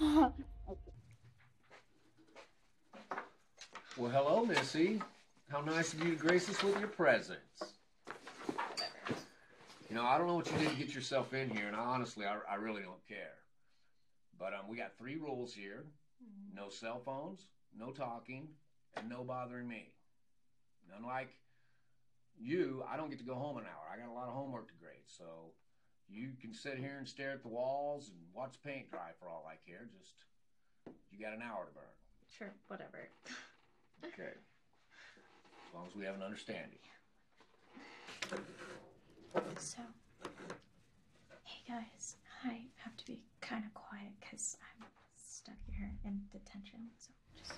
Well, hello, Missy. How nice of you to grace us with your presence. You know, I don't know what you did to get yourself in here, and I, honestly, I, I really don't care. But um, we got three rules here: no cell phones, no talking, and no bothering me. Unlike you, I don't get to go home an hour. I got a lot of homework to grade, so you can sit here and stare at the walls and watch paint dry for all I care. Just you got an hour to burn. Sure, whatever. Okay. As long as we have an understanding. So, hey guys, I have to be kind of quiet because I'm stuck here in detention. So just,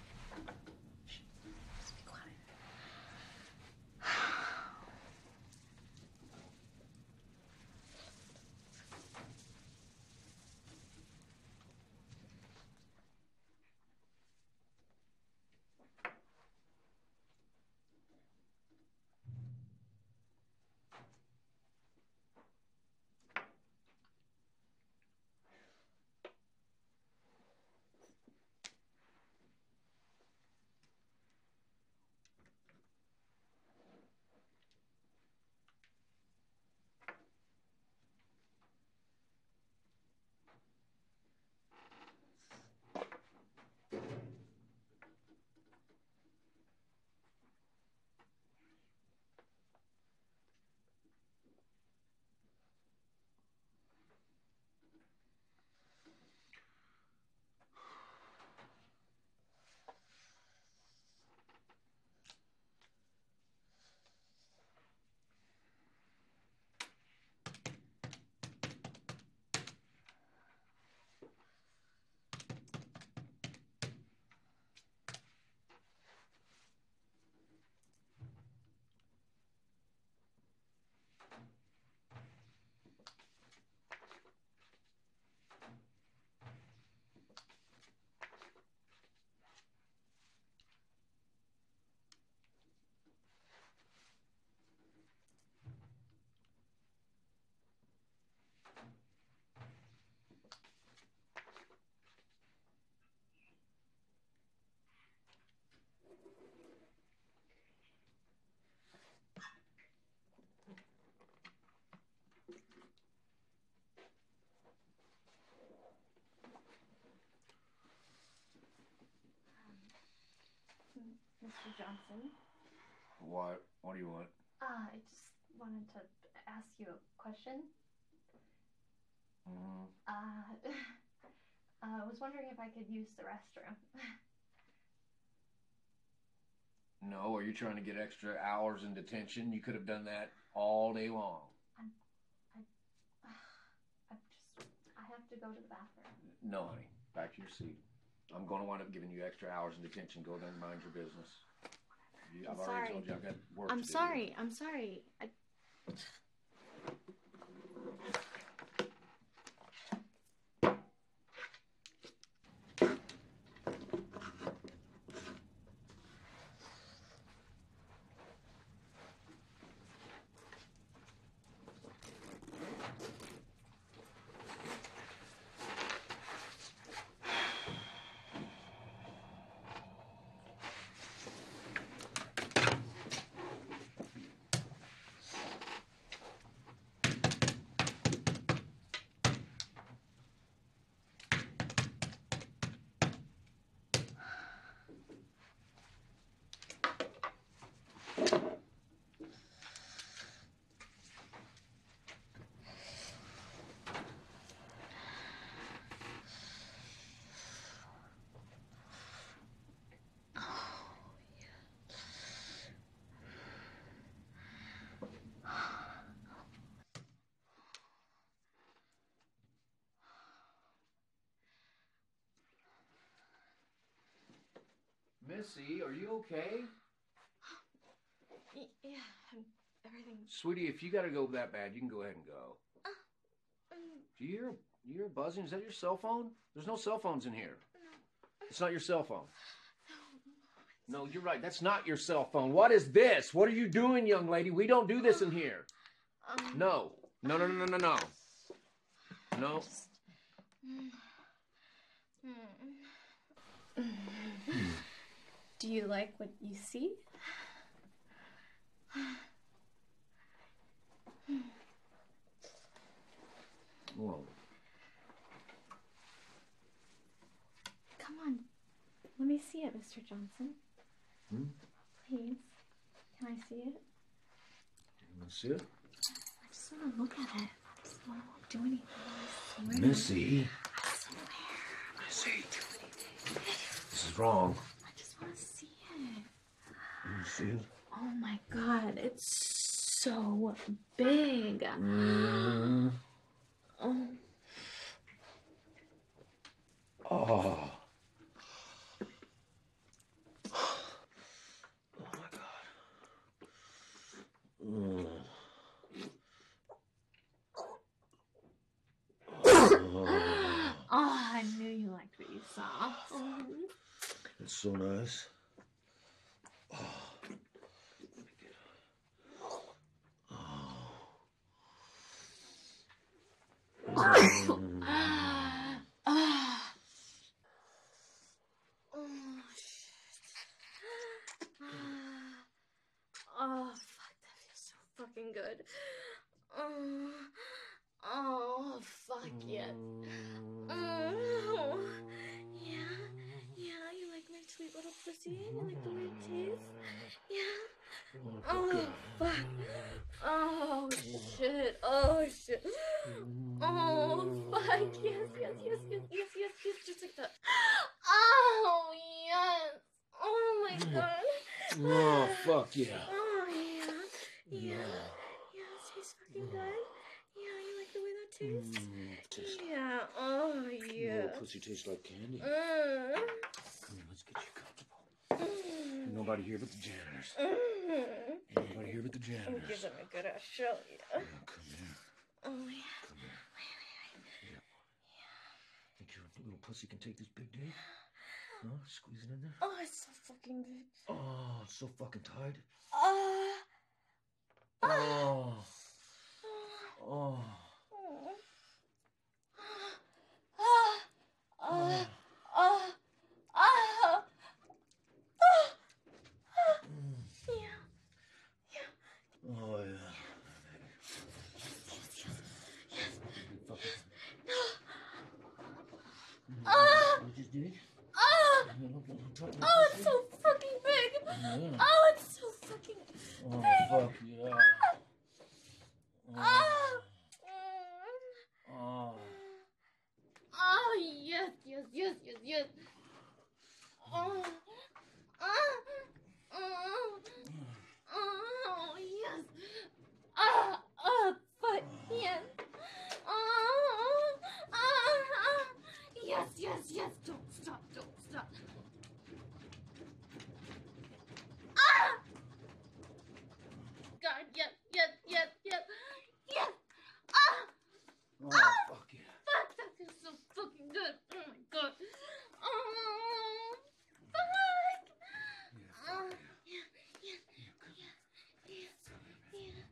Mr. Johnson, What? What do you want? uh, I just wanted to ask you a question. Mm, Uh, I was wondering if I could use the restroom. no, are you trying to get extra hours in detention? You could have done that all day long. I just, I have to go to the bathroom. No, honey. Back to your seat. I'm going to wind up giving you extra hours in detention. Go there and mind your business. You, I'm I've already sorry. told you I've got work I'm to do. sorry. I'm sorry. I... Missy, are you okay? Yeah, I'm- Sweetie, if you got to go that bad, you can go ahead and go. Um, Do you hear, you hear buzzing? Is that your cell phone? There's no cell phones in here. It's not your cell phone. No, you're right. That's not your cell phone. What is this? What are you doing, young lady? We don't do this in here. um, No. No, no, no, no, no, no. No. mm, Do you like what you see? Whoa. Come on. Let me see it, Mr. Johnson. Hmm? Please. Can I see it? You want to see it? I just want to look at it. I just want to do anything. Missy. I swear. Missy. This is wrong. I just want to see it. Oh my god, it's so big. Mm. Oh, Oh. Oh my god. Mm. Oh, oh I knew you liked what you saw. It's so nice. Oh, fuck. Oh, shit. Oh, shit. Oh, fuck. Yes, yes, yes, yes, yes, yes, yes. Just like that. Oh, yes. Oh, my god. Oh, fuck yeah. Oh, yeah. Yeah. Yeah, it tastes fucking good. Yeah, you like the way that tastes? Mm, tastes Yeah. Oh, yeah. little pussy tastes like candy. Mm. Come here, let's get you comfortable. Mm. Nobody here but the janitors. Nobody here but the janitors. give them a good ass show, yeah. Come here. Oh, yeah. Come here. Yeah. yeah. Think your little pussy can take this big dick? Huh? Squeeze it in there? Oh, it's so fucking big. Oh, it's so fucking tight. Uh, uh. Oh. Oh. Oh. Oh. Oh. Oh. Oh. Oh. Mm. Yeah. Oh, yeah. Ah. You just did? Oh. You look- look- try- look- Oh, it's so fucking big. Yeah. Oh, it's so fucking. Oh, fuck yeah. Ah. Oh. Oh. Oh, yes, yes, yes, yes, yes. Oh. Ah. Oh. Oh, yes. Ah. Oh, fuck, yes. Oh. Ah. ah. Yes, yes, yes. Don't don't stop. Ah. God, yes, yes, yes, yes. Yes. Ah. Oh, fuck yeah. Fuck, that feels so fucking good. Oh my god. Oh, fuck. Yeah, Oh, fuck yeah, yeah, yeah. Come here. yeah, yeah,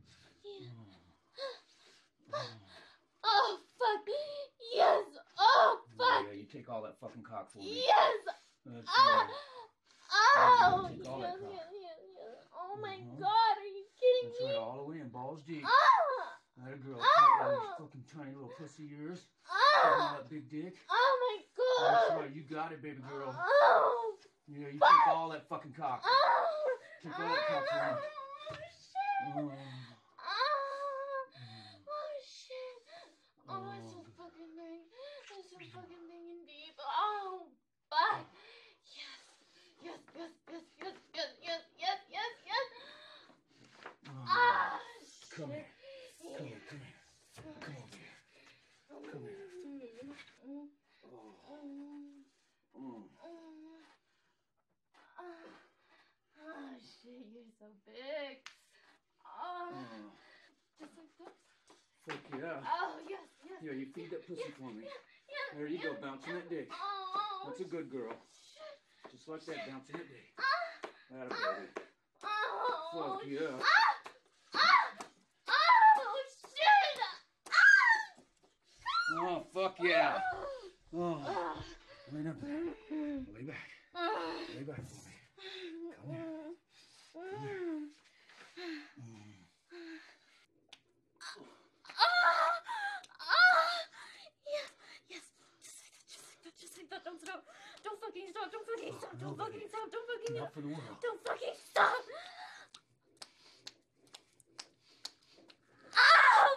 yeah. Oh. Oh, fuck. Yes. Oh, fuck. Yeah, you take all that fucking cock for me. Yes. That's right. Oh, yes, yes, yes, yes. Oh my Uh-huh. god, are you kidding That's me? right, all the way in, balls deep. Ah. That girl, tight fucking tiny little pussy ears. Ah. that big dick. Oh my That's god. right, you got it, baby girl. Oh. Yeah, you take all that fucking cock. Oh. Take all that cock for me. Oh, shit. Oh. Ah. Oh shit. Oh, it's so Oh. fucking big. It's so fucking big and deep. Yes. Yes, yes, yes, yes, yes, yes, yes, yes, yes. Oh. Ah, shit. Come here. Come here, come here. Come over here. Come here. Oh. mm. Ah. Oh, shit, you're so big. Oh, Oh. just like this. Fuck yeah. Oh, yes, yes. Here, you feed that pussy for me. Yeah, There you go, yeah. bouncing that dick. Oh, that's a good girl. Just like that, bounce in it. That baby. Fuck yeah. Oh, fuck yeah. Oh. Lay back. Lay back. Lay back. Don't fucking stop. Don't fucking stop. Don't fucking stop. Don't fucking Not for the world. Don't fucking stop. Oh,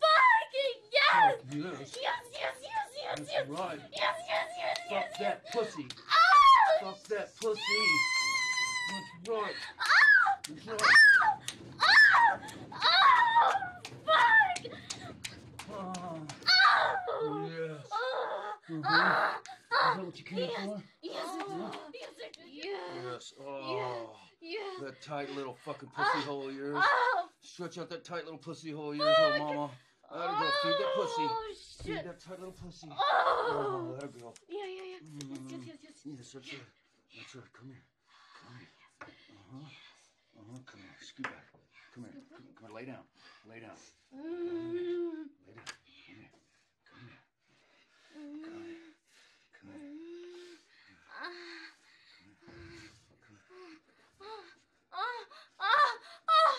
fucking yes. Yes. Yes, yes, yes, yes, That's yes. right. Yes, yes, yes, yes. Fuck that pussy. Oh! Fuck that pussy. That's right. Oh! That's right. Oh! Oh! Fuck! Oh, Oh! yes. Oh! Mhm. Ah! Is that what you came Yes. for? Yes, yes, yes, Yes. Oh, yes. that tight little fucking pussy Ah. hole of yours. Oh! Stretch out that tight little pussy hole of yours, little mama. That'll go. Feed that pussy. Oh, Feed that tight little pussy. Oh, Oh! that'll go. Yeah, yeah, yeah. Yes, Mm. yes, yes, yes. Yes, that's right. That's right. Come here. Come here. Uh huh. Uh huh. Come here. Scoot back. Come here. Come, come here. Lay down. Lay down. Mm. Lay down. Come here. Come here. Come here. Come here. Ah. Ah, ah, ah,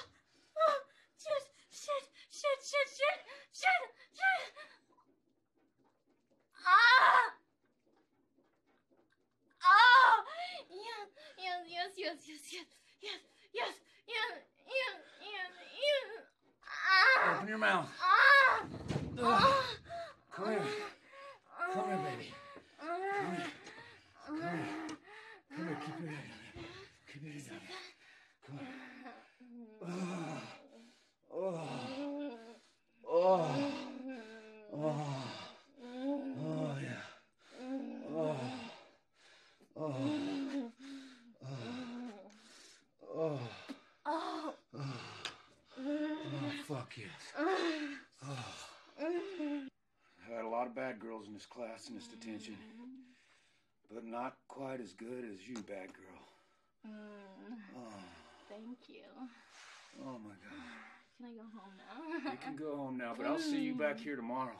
ah. Shit, shit, shit, shit, shit, shit, shit. Ah! Ah! Yes, yes, yes, yes, yes, yes, yes, yes, yes, yes, yes, yes. Ah! Open your mouth. Ah! Ugh. Ah! Come here. Come here, baby. Ah! Come here. Come Ah! here. Come here. Keep your head down there. Keep your head down there. Come on. Oh. Oh. Oh. Oh. Oh, yeah. Oh. Oh. Oh. Oh. Oh. Oh. Oh, fuck yes. Oh. I had a lot of bad girls in this class detention, but not quite as good as you, bad girl. Mm. Oh, Thank you. oh my God. Can I go home now? You can go home now, but I'll see you back mm. here tomorrow.